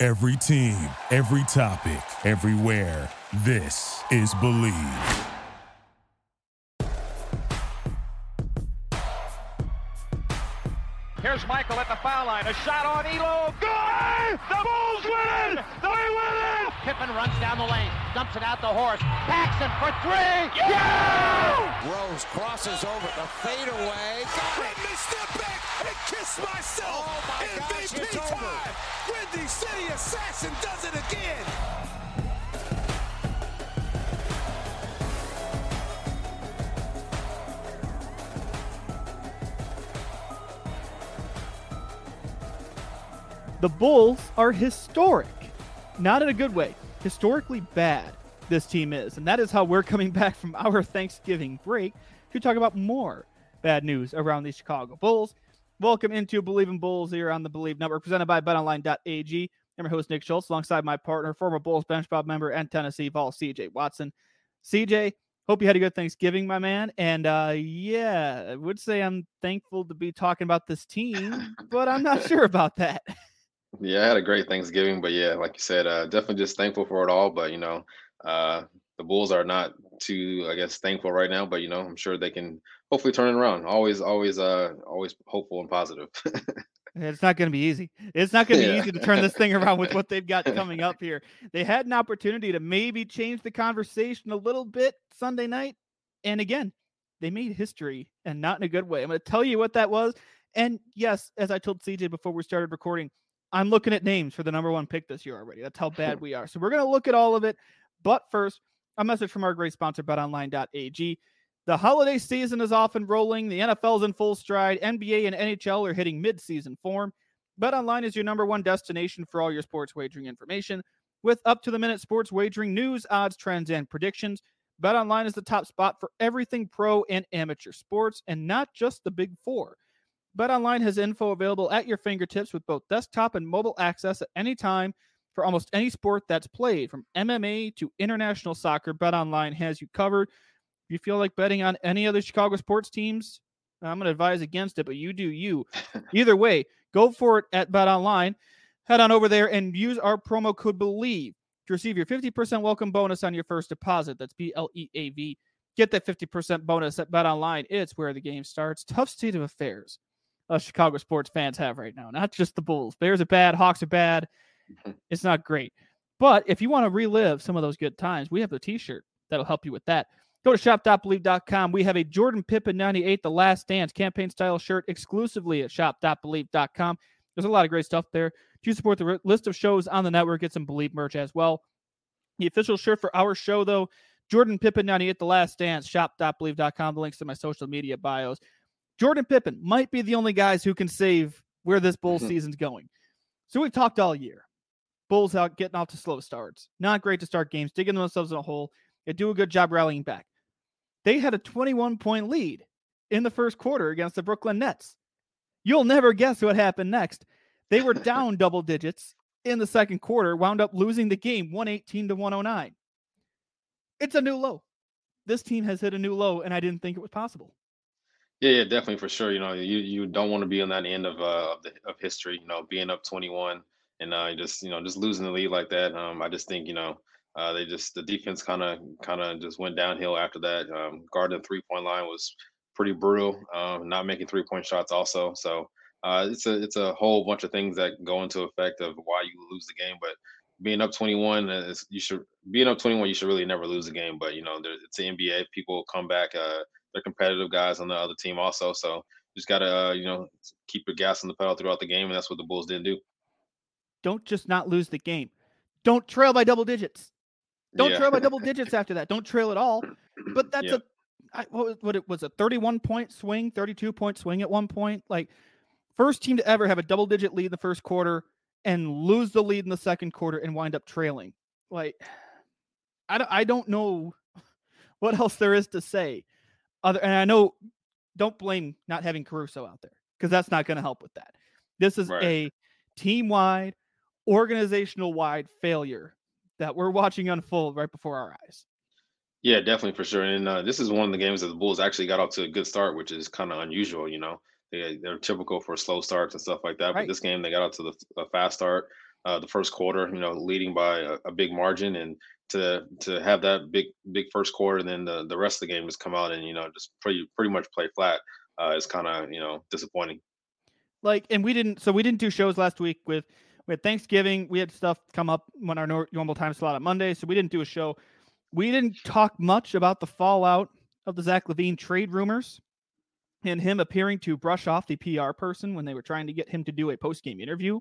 Every team, every topic, everywhere. This is Bleav. Here's Michael at the foul line. A shot on Ehlo. Good! The Bulls win it! They win it! Pippen runs down the lane, dumps it out the Horace. Paxson for three. Yeah! Rose crosses over the fadeaway. Let me step back and kiss myself. Oh my MVP gosh, it's over. time. Windy City Assassin does it again. The Bulls are historic, not in a good way. Historically bad, this team is. And that is how we're coming back from our Thanksgiving break to talk about more bad news around the Chicago Bulls. Welcome into Bleav in Bulls here on the Bleav Network, presented by BetOnline.ag. I'm your host, Nick Schultz, alongside my partner, former Bulls Bench Mob member and Tennessee Vol, CJ Watson. CJ, hope you had a good Thanksgiving, my man. And uh, yeah, I would say I'm thankful to be talking about this team, but I'm not sure about that. Yeah, I had a great Thanksgiving, but yeah, like you said, uh, definitely just thankful for it all. But you know, uh, the Bulls are not too, I guess, thankful right now. But you know, I'm sure they can hopefully turn it around. Always, always, uh, always hopeful and positive. It's not going to be easy. It's not going to be Yeah. easy to turn this thing around with what they've got coming up here. They had an opportunity to maybe change the conversation a little bit Sunday night. And again, they made history and not in a good way. I'm going to tell you what that was. And yes, as I told CJ before we started recording, I'm looking at names for the number one pick this year already. That's how bad we are. So we're going to look at all of it. But first, a message from our great sponsor, betonline.ag. The holiday season is off and rolling. The NFL's in full stride. NBA and NHL are hitting mid-season form. BetOnline is your number one destination for all your sports wagering information with up-to-the-minute sports wagering news, odds, trends, and predictions. BetOnline is the top spot for everything pro and amateur sports, and not just the big four. BetOnline has info available at your fingertips with both desktop and mobile access at any time for almost any sport that's played, from MMA to international soccer. BetOnline has you covered. If you feel like betting on any other Chicago sports teams, I'm going to advise against it, but you do you. Either way, go for it at BetOnline. Head on over there and use our promo code BLEAV to receive your 50% welcome bonus on your first deposit. That's B L E A V. Get that 50% bonus at BetOnline. It's where the game starts. Tough state of affairs us Chicago sports fans have right now. Not just the Bulls. Bears are bad. Hawks are bad. Mm-hmm. It's not great. But if you want to relive some of those good times, we have a t-shirt that'll help you with that. Go to shop.bleav.com. We have a Jordan Pippen 98 The Last Dance campaign style shirt exclusively at shop.bleav.com. There's a lot of great stuff there. To support the list of shows on the network, get some Bleav merch as well. The official shirt for our show, though, Jordan Pippen 98 The Last Dance, shop.bleav.com. The links to my social media bios. Jordan Pippen might be the only guys who can save where this Bulls Mhm. season's going. So we've talked all year. Bulls out getting off to slow starts. Not great to start games, digging themselves in a hole. They do a good job rallying back. They had a 21 point lead in the first quarter against the Brooklyn Nets. You'll never guess what happened next. They were down double digits in the second quarter, wound up losing the game 118 to 109. It's a new low. This team has hit a new low, and I didn't think it was possible. Yeah, yeah, definitely for sure. You know, you you don't want to be on that end of uh of, the, of history. You know, being up 21 and uh just you know just losing the lead like that. Um, I just think you know uh they just the defense kind of kind of just went downhill after that. Um, guarding the three point line was pretty brutal. Um, not making three point shots also. So uh, it's a it's a whole bunch of things that go into effect of why you lose the game. But being up 21 is you should being up 21 you should really never lose a game. But you know, there, it's the NBA. People come back. Uh, they're competitive guys on the other team also. So just gotta uh, you know keep your gas on the pedal throughout the game, and that's what the Bulls didn't do. Don't just not lose the game. Don't trail by double digits. Don't Yeah. trail by double digits after that. Don't trail at all. But that's Yeah. a I, what, was- what it was a 31 point swing, 32 point swing at one point. Like first team to ever have a double digit lead in the first quarter and lose the lead in the second quarter and wind up trailing. Like, I don't, I don't know what else there is to say. Other, and I know, don't blame not having Caruso out there because that's not going to help with that. This is Right. a team wide, organizational wide failure that we're watching unfold right before our eyes. Yeah, definitely for sure. And uh, this is one of the games that the Bulls actually got off to a good start, which is kind of unusual. You know, they they're typical for slow starts and stuff like that. Right. But this game, they got out to the a fast start, uh, the first quarter. You know, leading by a, a big margin, and to to have that big big first quarter, and then the, the rest of the game just come out and you know just pretty pretty much play flat. Uh, is kind of you know disappointing. like and we didn't so we didn't do shows last week with with thanksgiving we had stuff come up when our normal time slot on monday so we didn't do a show we didn't talk much about the fallout of the zach lavine trade rumors and him appearing to brush off the pr person when they were trying to get him to do a post-game interview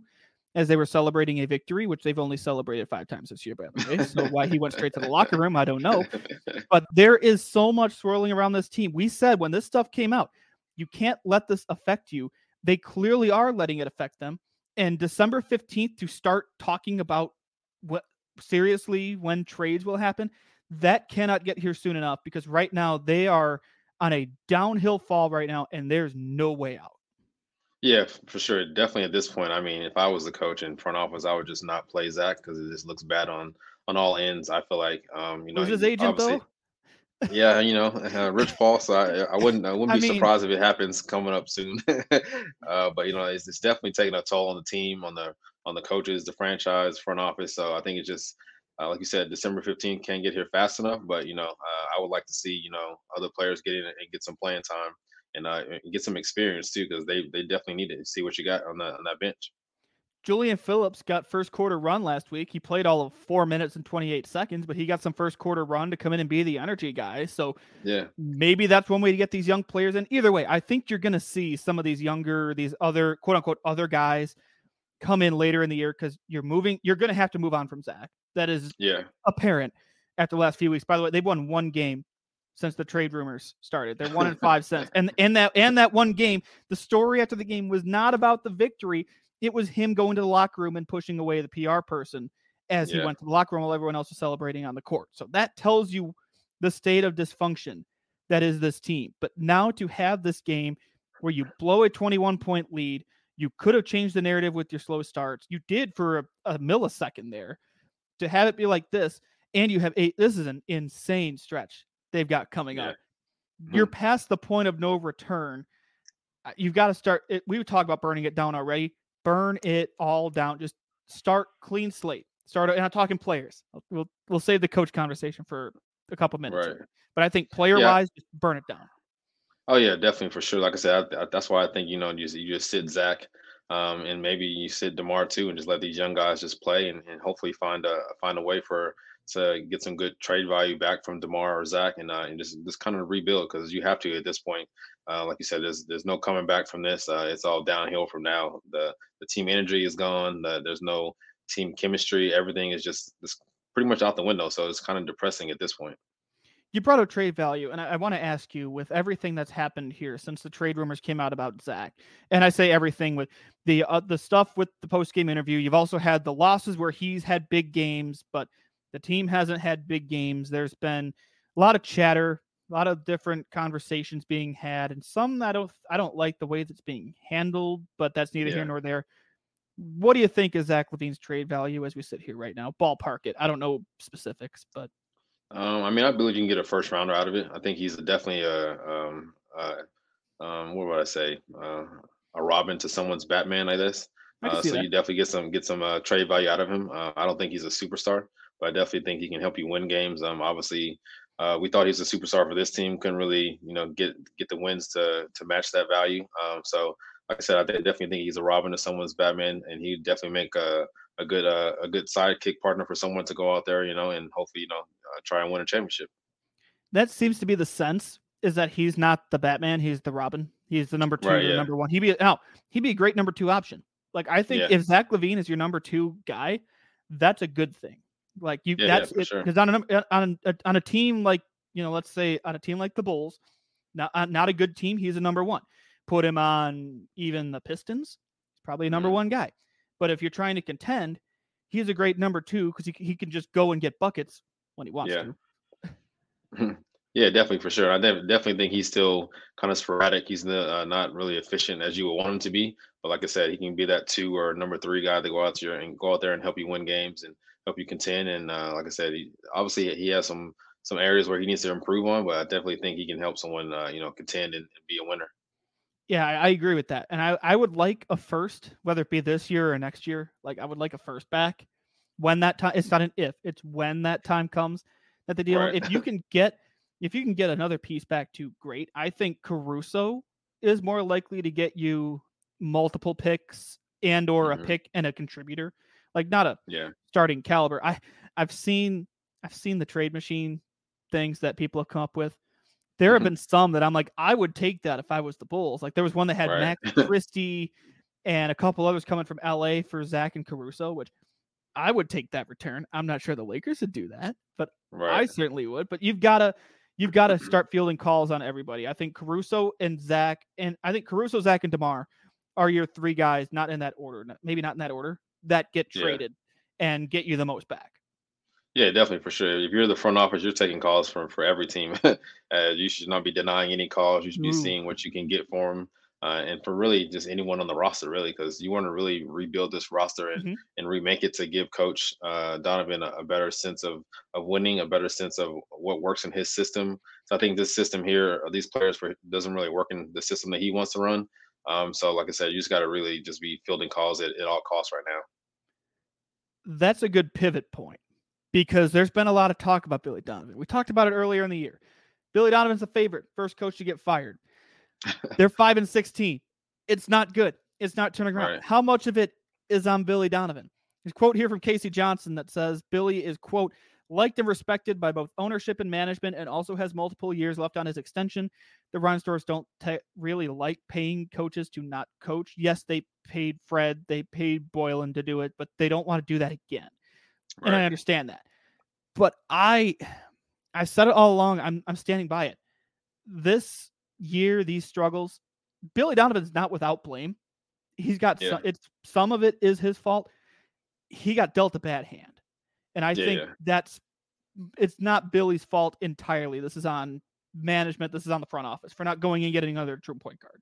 as they were celebrating a victory which they've only celebrated five times this year by the way so why he went straight to the locker room i don't know but there is so much swirling around this team. We said when this stuff came out, you can't let this affect you. They clearly are letting it affect them. And December 15th to start talking about what seriously when trades will happen, that cannot get here soon enough because right now they are on a downhill fall right now and there's no way out. Yeah, for sure. Definitely at this point. I mean, if I was the coach in front office, I would just not play Zach because it just looks bad on on all ends. I feel like, um, you know, Who's his agent though? Yeah, you know, uh, Rich Paul. So I, I wouldn't, I wouldn't I be mean- surprised if it happens coming up soon. uh, but you know, it's, it's definitely taking a toll on the team, on the on the coaches, the franchise, front office. So I think it's just, uh, like you said, December fifteenth can't get here fast enough. But you know, uh, I would like to see you know other players get in and get some playing time and uh, and get some experience too, because they they definitely need to see what you got on that on that bench. Julian Phillips got first quarter run last week. He played all of four minutes and 28 seconds, but he got some first quarter run to come in and be the energy guy. So Yeah. maybe that's one way to get these young players in. Either way, I think you're going to see some of these younger, these other quote unquote other guys come in later in the year because you're moving. You're going to have to move on from Zach. That is Yeah. apparent after the last few weeks. By the way, they've won one game since the trade rumors started. They're one in five cents, and and that and that one game, the story after the game was not about the victory. It was him going to the locker room and pushing away the PR person as he went to the locker room while everyone else was celebrating on the court. So that tells you the state of dysfunction that is this team. But now to have this game where you blow a 21 point lead, you could have changed the narrative with your slow starts. You did for a, a millisecond there. To have it be like this, and you have eight, this is an insane stretch they've got coming Yeah. up. You're past the point of no return. Uh, You've got to start. It, we would talk about burning it down already. Burn it all down. Just start clean slate. Start. And I'm talking players. We'll we'll save the coach conversation for a couple minutes. Right. But I think player wise, just burn it down. Oh yeah, definitely for sure. Like I said, I, I- that's why I think you know you just, you just sit Zach, um, and maybe you sit Demar too, and just let these young guys just play, and, and hopefully find a find a way for to get some good trade value back from Demar or Zach, and uh, and just just kind of rebuild because you have to at this point. Uh, like you said, there's there's no coming back from this. Uh, it's all downhill from now. The the team energy is gone. The, there's no team chemistry. Everything is just it's pretty much out the window. So it's kind of depressing at this point. You brought up trade value, and I, I want to ask you with everything that's happened here since the trade rumors came out about Zach, and I say everything with the uh, the stuff with the post game interview. You've also had the losses where he's had big games, but the team hasn't had big games. There's been a lot of chatter, a lot of different conversations being had, and some I don't I don't like the way that's being handled, but that's neither Yeah. here nor there. What do you think is Zach LaVine's trade value as we sit here right now? Ballpark it. I don't know specifics, but Um, I mean, I believe you can get a first rounder out of it. I think he's definitely a um, uh, um, what would I say? Uh, a Robin to someone's Batman, I guess. Uh, so that. you definitely get some get some uh, trade value out of him. Uh, I don't think he's a superstar, but I definitely think he can help you win games. Um, obviously, uh, we thought he was a superstar for this team. Couldn't really, you know, get get the wins to to match that value. Um, so, like I said, I definitely think he's a Robin to someone's Batman, and he definitely make a a good uh, a good sidekick partner for someone to go out there, you know, and hopefully, you know, uh, try and win a championship. that seems to be the sense is that he's not the Batman, he's the Robin. He's the number two, Right, or yeah. number one. He'd be now he'd be a great number two option. Like I think Yeah. if Zach LaVine is your number two guy, that's a good thing. Like you, Yeah, yeah, that's for it sure. because on a uh, on a, on a team like you know, let's say on a team like the Bulls, not uh, not a good team, he's a number one. Put him on even the Pistons, he's probably a number Mhm. one guy. But if you're trying to contend, he's a great number two because he, he can just go and get buckets when he wants Yeah. to. Yeah, definitely for sure. I def- definitely think he's still kind of sporadic. He's the, uh, not really efficient as you would want him to be. But like I said, he can be that two or number three guy to go out there and go out there and help you win games and help you contend. And uh, like I said, he, obviously he has some some areas where he needs to improve on, but I definitely think he can help someone uh, you know contend and, and be a winner. Yeah, I, I agree with that. And I, I would like a first, whether it be this year or next year. Like I would like a first back when that time it's not an if, it's when that time comes that the deal. Right. If you can get if you can get another piece back too, great. I think Caruso is more likely to get you multiple picks and or Mhm. a pick and a contributor. Like not a Yeah, starting caliber. I I've seen I've seen the trade machine things that people have come up with. There have Mhm. been some that I'm like, I would take that if I was the Bulls. Like there was one that had Right. Max Christie and a couple others coming from LA for Zach and Caruso, which I would take that return. I'm not sure the Lakers would do that, but I certainly would. But you've gotta you've got to start fielding calls on everybody. I think Caruso and Zach and I think Caruso, Zach, and Demar are your three guys, not in that order, maybe not in that order, that get Yeah. traded and get you the most back. Yeah, definitely for sure. If you're the front office, you're taking calls from for every team. uh, you should not be denying any calls. You should be Ooh. seeing what you can get for them, uh, and for really just anyone on the roster, really, because you want to really rebuild this roster and Mhm. and remake it to give Coach uh, Donovan a, a better sense of of winning, a better sense of what works in his system. So I think this system here, or these players, for doesn't really work in the system that he wants to run. Um, so like I said, you just got to really just be fielding calls at, at all costs right now. That's a good pivot point because there's been a lot of talk about Billy Donovan. We talked about it earlier in the year. Billy Donovan's a favorite, first coach to get fired. They're five and sixteen. It's not good. It's not turning around. Right. How much of it is on Billy Donovan? There's a quote here from K.C. Johnson that says Billy is quote liked and respected by both ownership and management, and also has multiple years left on his extension. The Reinsdorfs don't ta really like paying coaches to not coach. Yes, they paid Fred, they paid Boylen to do it, but they don't want to do that again and I understand that. But I I said it all along. I'm I'm standing by it. This year, these struggles, Billy Donovan's not without blame. He's got Yeah. some, it's some of it is his fault. He got dealt a bad hand. And I Yeah, think that's it's not Billy's fault entirely. This is on management. This is on the front office for not going and getting another true point guard.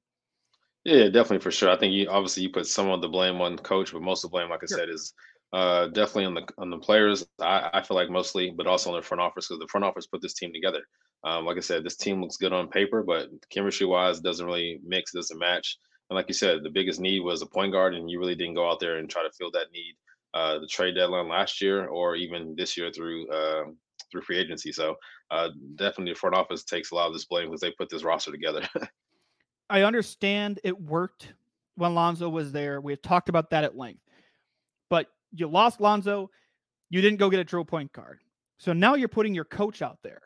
Yeah, definitely for sure. I think you obviously you put some of the blame on coach, but most of the blame, like I Sure. said, is uh, definitely on the on the players. I, I feel like mostly, but also on the front office because the front office put this team together. Um, like I said, this team looks good on paper, but chemistry wise, doesn't really mix, doesn't match. And like you said, the biggest need was a point guard, and you really didn't go out there and try to fill that need. Uh, the trade deadline last year, or even this year through um through free agency. So uh, definitely, the front office takes a lot of this blame because they put this roster together. I understand it worked when Lonzo was there. We have talked about that at length. But you lost Lonzo, you didn't go get a true point guard. So now you're putting your coach out there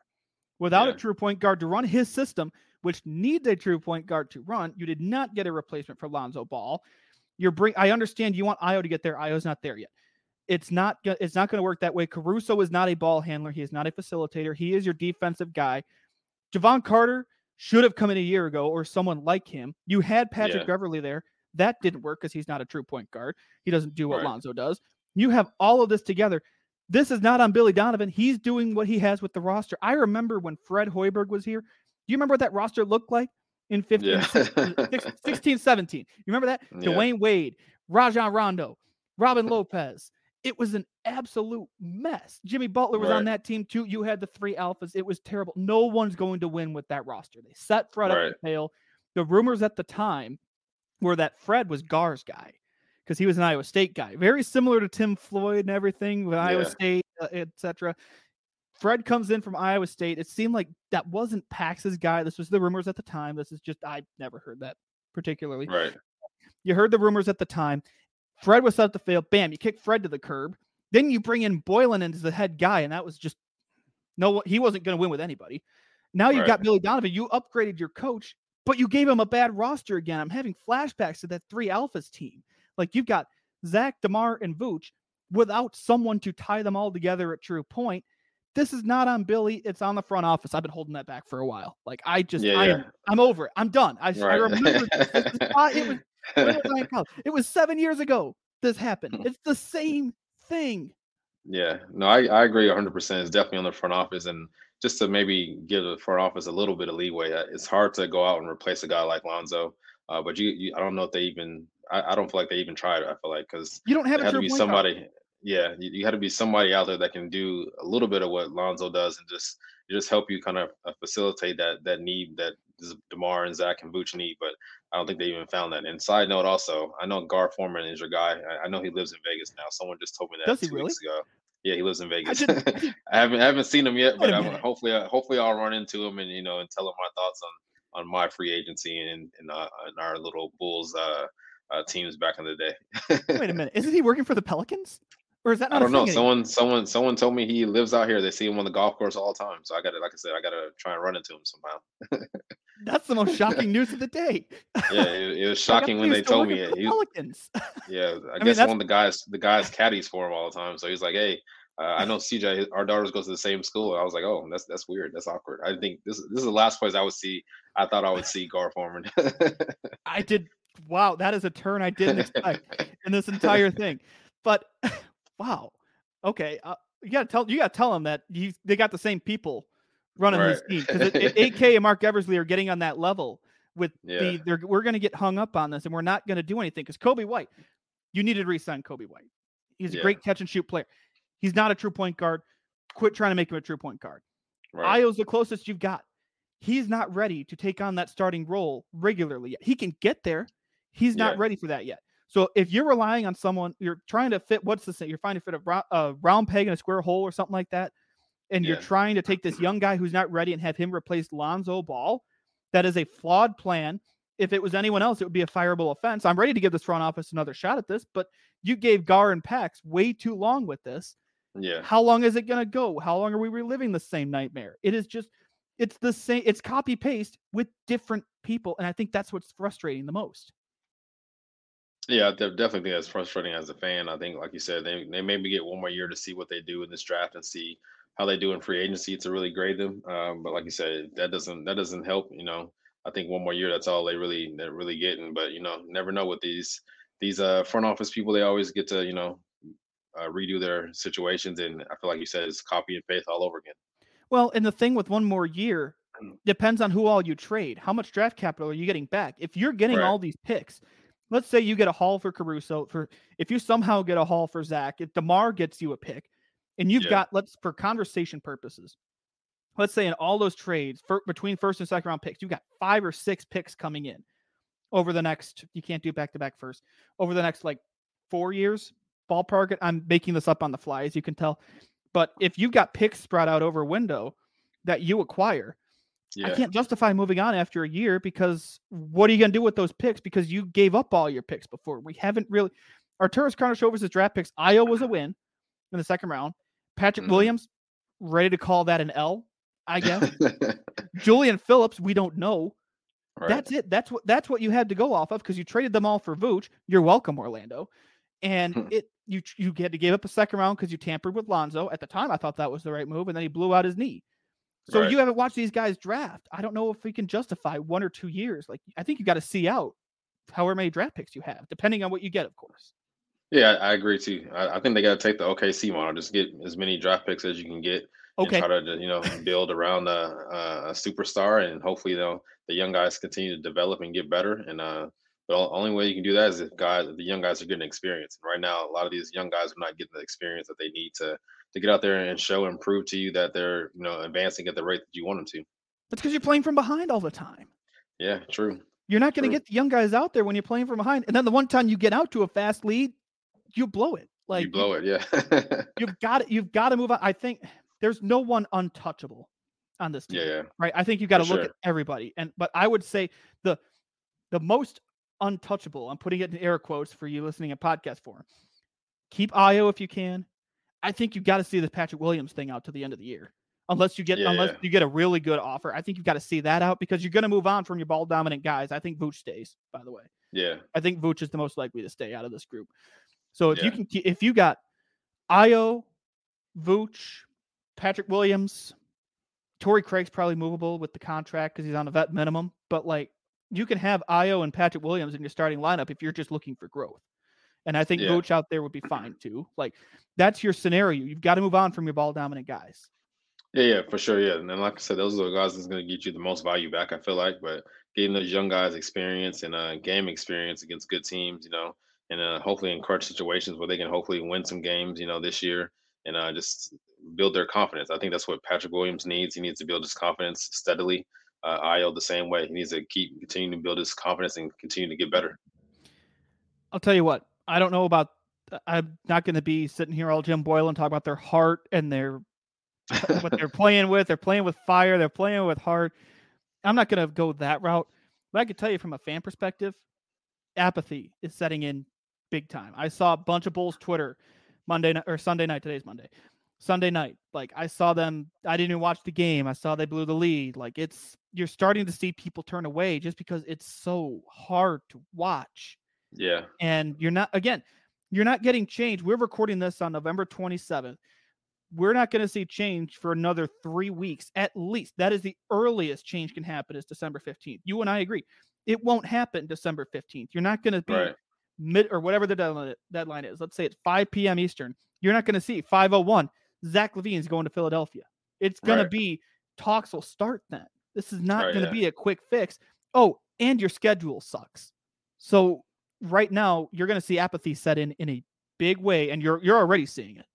without a true point guard to run his system, which needs a true point guard to run. You did not get a replacement for Lonzo Ball. You're bring I understand you want Ayo to get there. Ayo's not there yet. It's not it's not going to work that way. Caruso is not a ball handler. He is not a facilitator. He is your defensive guy. Jevon Carter should have come in a year ago or someone like him. You had Patrick Yeah. Beverley there. That didn't work because he's not a true point guard. He doesn't do what Right. Lonzo does. You have all of this together. This is not on Billy Donovan. He's doing what he has with the roster. I remember when Fred Hoiberg was here. Do you remember what that roster looked like in 15, Yeah. Uh, 16, 16, 17? You remember that? Yeah. Dwyane Wade, Rajon Rondo, Robin Lopez. It was an absolute mess. Jimmy Butler was on that team too. You had the three alphas. It was terrible. No one's going to win with that roster. They set Fred up Right. to fail. The rumors at the time were that Fred was Gar's guy because he was an Iowa State guy, very similar to Tim Floyd and everything with Iowa State, uh, etc. Fred comes in from Iowa State. It seemed like that wasn't Pax's guy. This was the rumors at the time. This is just I never heard that particularly. right. You heard the rumors at the time. Fred was set up to fail. Bam, you kick Fred to the curb. Then you bring in Boylen as the head guy, and that was just no. He wasn't going to win with anybody. Now you've got Billy Donovan. You upgraded your coach, but you gave him a bad roster again. I'm having flashbacks to that three alphas team. Like you've got Zach, Demar, and Vooch without someone to tie them all together at true point. This is not on Billy. It's on the front office. I've been holding that back for a while. Like I just, Yeah, I yeah. am, I'm over it. I'm done. I, I remember this. This is why it was was? It was seven years ago. this happened. It's the same thing. Yeah, no, I, I agree 100%. It's definitely on the front office. And just to maybe give the front office a little bit of leeway, uh, it's hard to go out and replace a guy like Lonzo. Uh, but you, you, I don't know if they even, I, I don't feel like they even tried. I feel like because You don't have to be guard. somebody. Yeah, you, you had to be somebody out there that can do a little bit of what Lonzo does and just just help you kind of uh, facilitate that that need that Demar and Zach and Vooch need. But I don't think they even found that. And side note, also, I know Gar Forman is your guy. I, I know he lives in Vegas now. Someone just told me that Does he two really? weeks ago. Yeah, he lives in Vegas. I I haven't I haven't seen him yet, but hopefully hopefully I'll run into him and you know and tell him my thoughts on on my free agency and and, uh, and our little Bulls uh, uh, teams back in the day. Wait a minute. Isn't he working for the Pelicans? Or is that not I don't know. Someone someone someone told me he lives out here. They see him on the golf course all the time. So I got to like I said, I got to try and run into him somehow. That's the most shocking news of the day. Yeah, it, it was shocking when they told me it. the Pelicans. yeah, I, mean, guess that's- one of the guys the guys caddies for him all the time. So he's like, hey. Uh, I know CJ. Our daughters go to the same school. I was like, "Oh, that's that's weird. That's awkward." I think this this is the last place I would see. I thought I would see Gar Forman. I did. Wow, that is a turn I didn't expect in this entire thing. But wow, okay, uh, you gotta tell you gotta tell him that you they got the same people running this team because if AK and Marc Eversley are getting on that level with Yeah. the they're we're gonna get hung up on this and we're not gonna do anything because Coby White, you needed to re-sign Coby White. He's a Yeah. great catch and shoot player. He's not a true point guard. Quit trying to make him a true point guard. right. Ayo's the closest you've got. He's not ready to take on that starting role regularly yet. He can get there. He's not Yeah. ready for that yet. So if you're relying on someone, you're trying to fit what's the say? You're trying to fit a, rou- a round peg in a square hole or something like that, and you're trying to take this young guy who's not ready and have him replace Lonzo Ball. That is a flawed plan. If it was anyone else, it would be a fireable offense. I'm ready to give this front office another shot at this, but you gave Gar and Pax way too long with this. yeah. How long is it going to go? How long are we reliving the same nightmare? It is just, it's the same, it's copy paste with different people. And I think that's what's frustrating the most. Yeah, I de- definitely think that's frustrating as a fan. I think, like you said, they they maybe get one more year to see what they do in this draft and see how they do in free agency to really grade them. Um, but like you said, that doesn't that doesn't help. You know, I think one more year that's all they really they're really getting. But you know, never know with these these uh front office people. They always get to you know uh, redo their situations, and I feel like you said it's copy and paste all over again. Well, and the thing with one more year Mm. depends on who all you trade. How much draft capital are you getting back? If you're getting Right. all these picks, let's say you get a haul for Caruso, for if you somehow get a haul for Zach, if DeMar gets you a pick, and you've Yeah. got let's for conversation purposes, let's say in all those trades for, between first and second round picks, you've got five or six picks coming in over the next. You can't do back to back first over the next like four years. Ballpark. I'm making this up on the fly, as you can tell. But if you've got picks spread out over a window that you acquire, I can't justify moving on after a year because what are you going to do with those picks? Because you gave up all your picks before. We haven't really. Arturas Karnisovas' draft picks. Ayo was a win in the second round. Patrick Mhm. Williams, ready to call that an L, I guess. Julian Phillips, we don't know. right. That's it. That's what that's what you had to go off of because you traded them all for Vooch. You're welcome, Orlando. And Hmm. it you you had to give up a second round because you tampered with Lonzo. At the time, I thought that was the right move, and then he blew out his knee. So Right. you haven't watched these guys draft. I don't know if we can justify one or two years. Like I think you got to see out however many draft picks you have, depending on what you get, of course. Yeah, I I agree too. I, I think they got to take the OKC model. Just get as many draft picks as you can get, Okay. and try to you know build around a, a, a superstar, and hopefully you know the young guys continue to develop and get better. And uh, the only way you can do that is if guys, the young guys are getting experience. And right now, a lot of these young guys are not getting the experience that they need to to get out there and show and prove to you that they're you know advancing at the rate that you want them to. That's because you're playing from behind all the time. Yeah, true. You're not going to get the young guys out there when you're playing from behind. And then the one time you get out to a fast lead, you blow it. Like you blow it. Yeah. You've got to you've got to move on. I think there's no one untouchable on this team. yeah, yeah. right? I think you've got to For look sure. at everybody. And but I would say the the most untouchable, I'm putting it in air quotes for you listening in podcast form. Keep Ayo if you can. I think you've got to see the Patrick Williams thing out to the end of the year. Unless you get Yeah, unless you get a really good offer. I think you've got to see that out because you're going to move on from your ball dominant guys. I think Vooch stays, by the way. Yeah. I think Vooch is the most likely to stay out of this group. So if you can, if you got Ayo, Vooch, Patrick Williams, Torrey Craig's probably movable with the contract because he's on a vet minimum. But like you can have Ayo and Patrick Williams in your starting lineup if you're just looking for growth. And I think Yeah. Out there would be fine too. Like that's your scenario. You've got to move on from your ball dominant guys. Yeah, yeah, for sure. Yeah, and then like I said, those are the guys that's going to get you the most value back. I feel like, but getting those young guys experience and uh, game experience against good teams, you know, and uh, hopefully in crunch situations where they can hopefully win some games, you know, this year and uh, just build their confidence. I think that's what Patrick Williams needs. He needs to build his confidence steadily. Uh, Ayo the same way. He needs to keep continuing to build his confidence and continue to get better. I'll tell you what, I don't know about I'm not going to be sitting here all Jim Boyle and talk about their heart and their what they're playing with. They're playing with fire. They're playing with heart. I'm not going to go that route. But I can tell you from a fan perspective, apathy is setting in big time. I saw a bunch of Bulls Twitter Monday night or Sunday night. Today's Monday. Sunday night. Like I saw them. I didn't even watch the game. I saw they blew the lead. Like it's you're starting to see people turn away just because it's so hard to watch. Yeah. And you're not again, you're not getting change. We're recording this on November 27th. We're not going to see change for another three weeks at least. That is the earliest change can happen is December 15th. You and I agree. It won't happen December 15th. You're not going to be Right. mid or whatever the deadline, deadline is. Let's say it's 5 p.m. Eastern. You're not going to see 501. Zach LaVine's going to Philadelphia. It's Right. to be talks will start then. This is not to yeah. be a quick fix. Oh, and your schedule sucks. So right now you're going to see apathy set in in a big way, and you're you're already seeing it.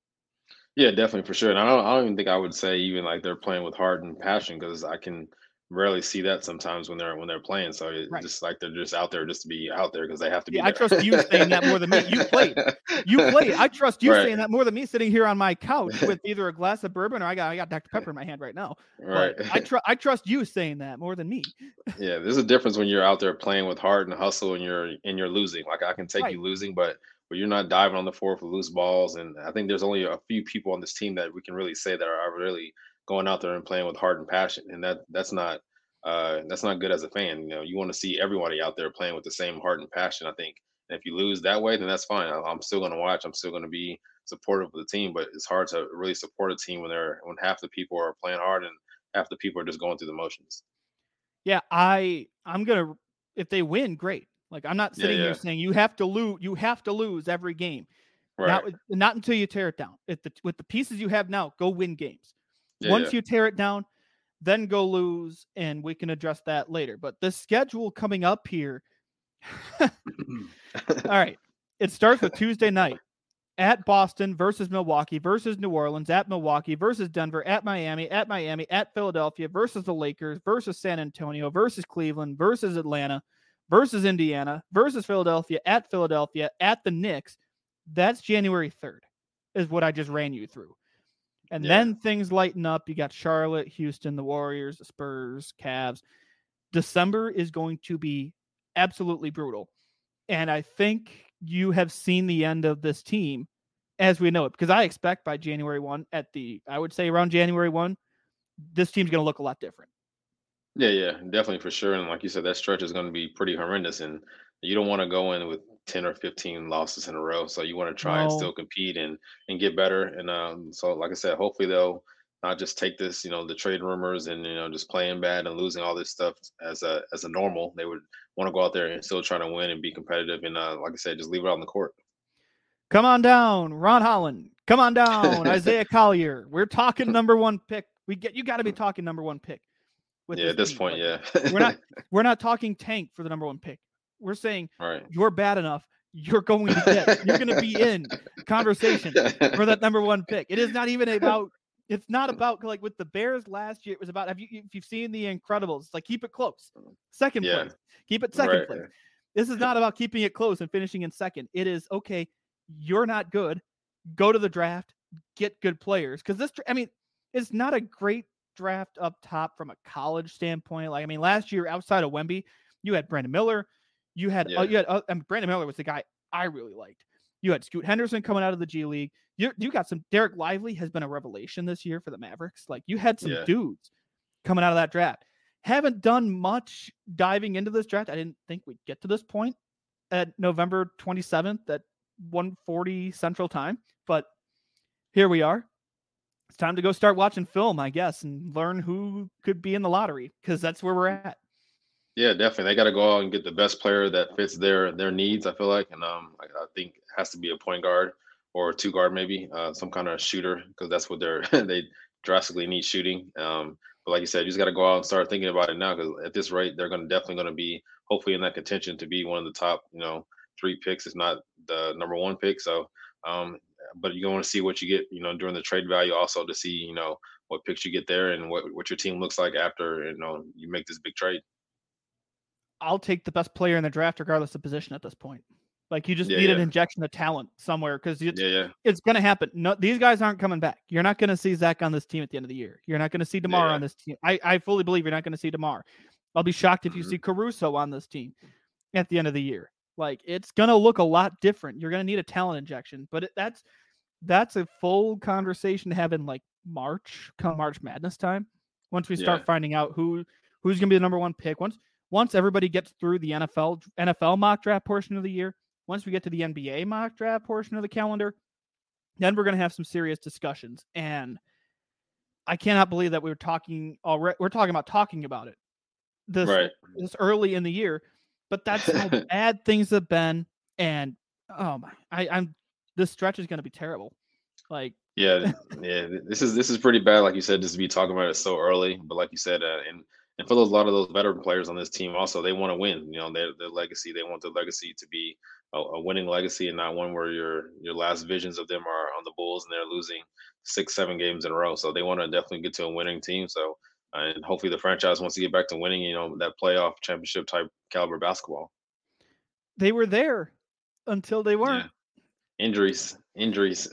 Yeah, definitely for sure. And I don't, I don't even think I would say even like they're playing with heart and passion because I can rarely see that sometimes when they're when they're playing. So it's Right. just like they're just out there just to be out there because they have to be. Yeah, I trust you saying that more than me. You played. You played. I trust you Right. saying that more than me sitting here on my couch with either a glass of bourbon or I got I got Dr Pepper in my hand right now. right. But I trust I trust you saying that more than me. yeah, there's a difference when you're out there playing with heart and hustle and you're and you're losing. Like I can take Right. you losing, but but you're not diving on the floor for loose balls. And I think there's only a few people on this team that we can really say that are really going out there and playing with heart and passion. And that that's not uh that's not good as a fan. You know, you want to see everybody out there playing with the same heart and passion. I think. And if you lose that way, then that's fine. I- I'm still going to watch. I'm still going to be supportive of the team. But it's hard to really support a team when they're when half the people are playing hard and half the people are just going through the motions. Yeah, I I'm gonna if they win, great. Like I'm not sitting yeah. here saying you have to lose you have to lose every game. Right. Not not until you tear it down. If the with the pieces you have now, go win games. Yeah, Once yeah. you tear it down, then go lose, and we can address that later. But the schedule coming up here, all right, it starts with Tuesday night at Boston versus Milwaukee versus New Orleans at Milwaukee versus Denver at Miami at Miami at Philadelphia versus the Lakers versus San Antonio versus Cleveland versus Atlanta versus Indiana versus Philadelphia at Philadelphia at the Knicks. That's January 3rd, is what I just ran you through. And Yeah. then things lighten up. You got Charlotte, Houston, the Warriors, the Spurs, Cavs. December is going to be absolutely brutal. And I think you have seen the end of this team as we know it because I expect by January 1 at the I would say around January 1 this team's going to look a lot different. Yeah, yeah, definitely for sure. And like you said, that stretch is going to be pretty horrendous, and you don't want to go in with ten or fifteen losses in a row. So you want to try and still compete and and get better. And um, so, like I said, hopefully they'll not just take this, you know, the trade rumors and you know just playing bad and losing all this stuff as a as a normal. They would want to go out there and still try to win and be competitive. And uh, like I said, just leave it out on the court. Come on down, Ron Holland. Come on down, Isaiah Collier. We're talking number 1 pick. We get you got to be talking number 1 pick. with yeah, at this team. point, Like, yeah, We're not we're not talking tank for the number 1 pick. We're saying right. you're bad enough. You're going to get. You're going to be in conversation for that number one pick. It is not even about. It's not about like with the Bears last year. It was about have you if you've seen the Incredibles? Like keep it close. Second Yeah. place. Keep it second Right. place. This is not about keeping it close and finishing in second. It is okay. You're not good. Go to the draft. Get good players because this. I mean, it's not a great draft up top from a college standpoint. Like I mean, last year outside of Wemby, you had Brandon Miller. You had Yeah. uh, you had uh, and Brandon Miller was the guy I really liked. You had Scoot Henderson coming out of the G League. You you got some Dereck Lively has been a revelation this year for the Mavericks. Like you had some Yeah. dudes coming out of that draft. Haven't done much diving into this draft. I didn't think we'd get to this point at November 27th at 140 Central Time, but here we are. It's time to go start watching film, I guess, and learn who could be in the lottery because that's where we're at. Yeah, definitely. They got to go out and get the best player that fits their their needs. I feel like, and um, I, I think has to be a point guard or two guard maybe, uh, some kind of shooter because that's what they're they drastically need shooting. Um, but like you said, you just got to go out and start thinking about it now because at this rate, they're going to definitely going to be hopefully in that contention to be one of the top, you know, three picks, if not the number one pick. So, um, but you're going to see what you get, you know, during the trade value also to see, you know, what picks you get there and what, what your team looks like after, you know, you make this big trade. I'll take the best player in the draft regardless of position at this point. Like you just Yeah, need an injection of talent somewhere because it's, Yeah, yeah, it's going to happen. No, these guys aren't coming back. You're not going to see Zach on this team at the end of the year. You're not going to see Demar Yeah. on this team. I, I fully believe you're not going to see Demar. I'll be shocked if you Mhm. see Caruso on this team at the end of the year. Like it's going to look a lot different. You're going to need a talent injection, but it, that's that's a full conversation to have in like March, come March Madness time. Once we start Yeah. finding out who who's going to be the number one pick. Once once everybody gets through the NFL NFL mock draft portion of the year, once we get to the NBA mock draft portion of the calendar, then we're going to have some serious discussions. And I cannot believe that we were talking already. We're talking about talking about it this right. this early in the year, but that's how bad things have been. And oh my, I, I'm this stretch is going to be terrible. Like Yeah, yeah. This is this is pretty bad, like you said, just to be talking about it so early. But like you said, uh, and and for those a lot of those veteran players on this team, also they want to win. You know, their their legacy. They want their legacy to be a, a winning legacy and not one where your your last visions of them are on the Bulls and they're losing six, seven games in a row. So they want to definitely get to a winning team. So uh, and hopefully the franchise wants to get back to winning. You know, that playoff championship type caliber basketball. they were there until they weren't. Injuries, injuries.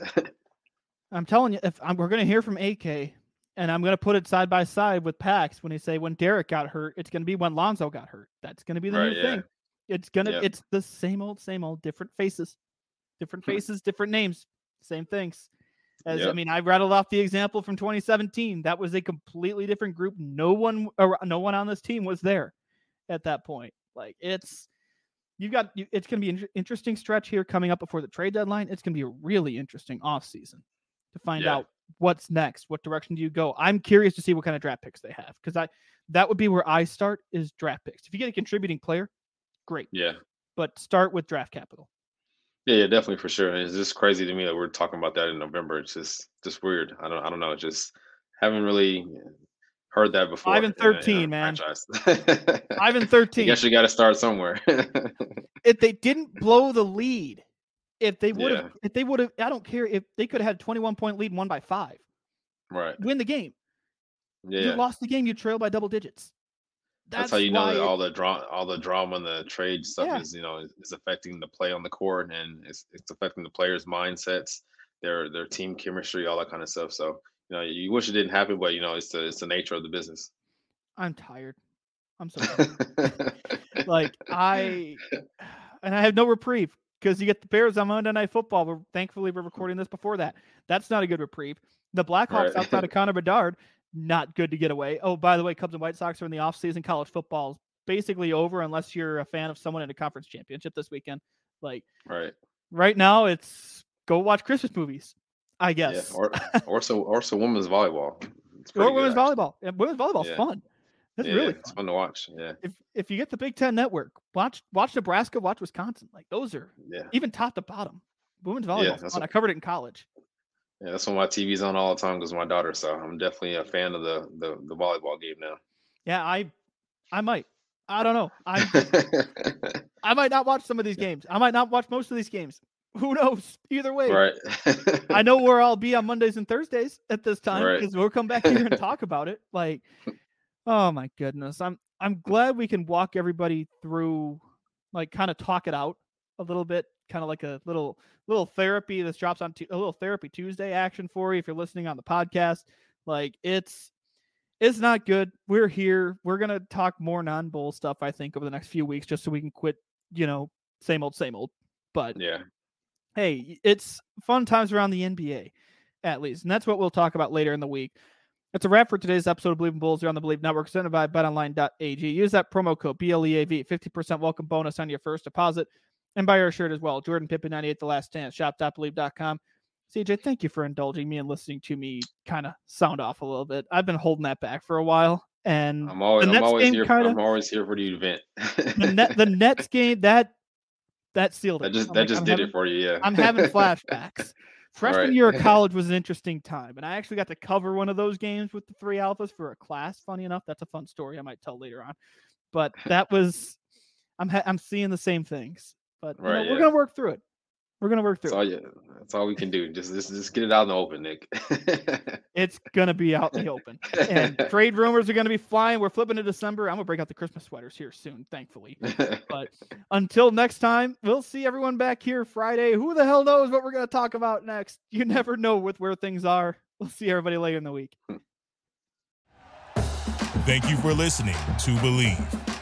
I'm telling you, if I'm, we're going to hear from AK, and I'm going to put it side by side with Pax when they say when Derek got hurt, it's going to be when Lonzo got hurt. That's going to be the Right, new yeah. thing. It's gonna, Yep. it's the same old, same old, different faces, different hmm. faces, different names, same things. As I mean, I rattled off the example from 2017. That was a completely different group. No one, uh, no one on this team was there at that point. Like it's, you've got, it's going to be an interesting stretch here coming up before the trade deadline. It's going to be a really interesting off season to find Yeah. out what's next. What direction do you go? I'm curious to see what kind of draft picks they have because I that would be where I start is draft picks. If you get a contributing player, great, yeah. but start with draft capital. Yeah, yeah, definitely for sure. It's just crazy to me that we're talking about that in November. It's just just weird. I don't I don't know. Just haven't really heard that before. Five and in a- in a 13, man. Five and I thirteen. guess you got to start somewhere. if they didn't blow the lead, if they would have, Yeah. if they would have, I don't care if they could have had 21 point lead and won by five, right. win the game. Yeah. You lost the game, you trail by double digits. That's, how you know that it- all the drama, all the drama and the trade stuff Yeah. is, you know, is, is affecting the play on the court and it's, it's affecting the players' mindsets, their their team chemistry, all that kind of stuff. So, you know, you wish it didn't happen, but you know, it's the it's the nature of the business. I'm tired. I'm so tired. like I and I have no reprieve because you get the Bears on Monday Night Football. We're thankfully we're recording this before that. That's not a good reprieve. The Blackhawks Right. outside of Connor Bedard, not good to get away. Oh, by the way, Cubs and White Sox are in the offseason. College football is basically over unless you're a fan of someone in a conference championship this weekend. Like right. right now, it's go watch Christmas movies. I guess. Yeah. Or or so or so women's volleyball. It's Or women's actually. volleyball. Women's volleyball's Yeah. fun. That's yeah, really fun. it's fun to watch. Yeah. if if you get the Big Ten Network, watch watch Nebraska, watch Wisconsin. Like those are Yeah. even top to bottom. Women's volleyball. fun. what- I covered it in college. Yeah, that's when my TV's on all the time because my daughter. So I'm definitely a fan of the the, the volleyball game now. Yeah, I I might. I don't know. I I might not watch some of these games. I might not watch most of these games. Who knows? Either way. right. I know where I'll be on Mondays and Thursdays at this time Right. because we'll come back here and talk about it. Like, oh my goodness, I'm I'm glad we can walk everybody through, like, kind of talk it out a little bit, kind of like a little little therapy. This drops on Tu- a little therapy Tuesday action for you if you're listening on the podcast. Like, it's it's not good. We're here. We're gonna talk more non-bowl stuff. I think over the next few weeks, just so we can quit, you know, same old, same old. But yeah. hey, it's fun times around the NBA, at least. And that's what we'll talk about later in the week. That's a wrap for today's episode of Bleav in Bulls here on the Bleav Network, presented by betonline.ag. Use that promo code BLEAV, 50% welcome bonus on your first deposit. And buy our shirt as well. Jordan Pippen 98, The Last Stand, shop.bleav.com. CJ, thank you for indulging me and listening to me kind of sound off a little bit. I've been holding that back for a while. And I'm always I'm always here. kinda- I'm always here for the event. the, net, the Nets game, that that sealed it. That just I'm that like, just I'm did having- it for you. Yeah. I'm having flashbacks. Freshman Right. year of college was an interesting time, and I actually got to cover one of those games with the three alphas for a class. Funny enough, that's a fun story I might tell later on. But that was, I'm ha- I'm seeing the same things, but you know, Right, we're gonna work through it. We're gonna work That's through all you. That's all we can do. Just just just get it out in the open, Nick. It's gonna be out in the open, and trade rumors are gonna be flying. We're flipping to December. I'm gonna break out the Christmas sweaters here soon, thankfully. But until next time, we'll see everyone back here Friday. Who the hell knows what we're going to talk about next? You never know with where things are. We'll see everybody later in the week. Thank you for listening to Bleav.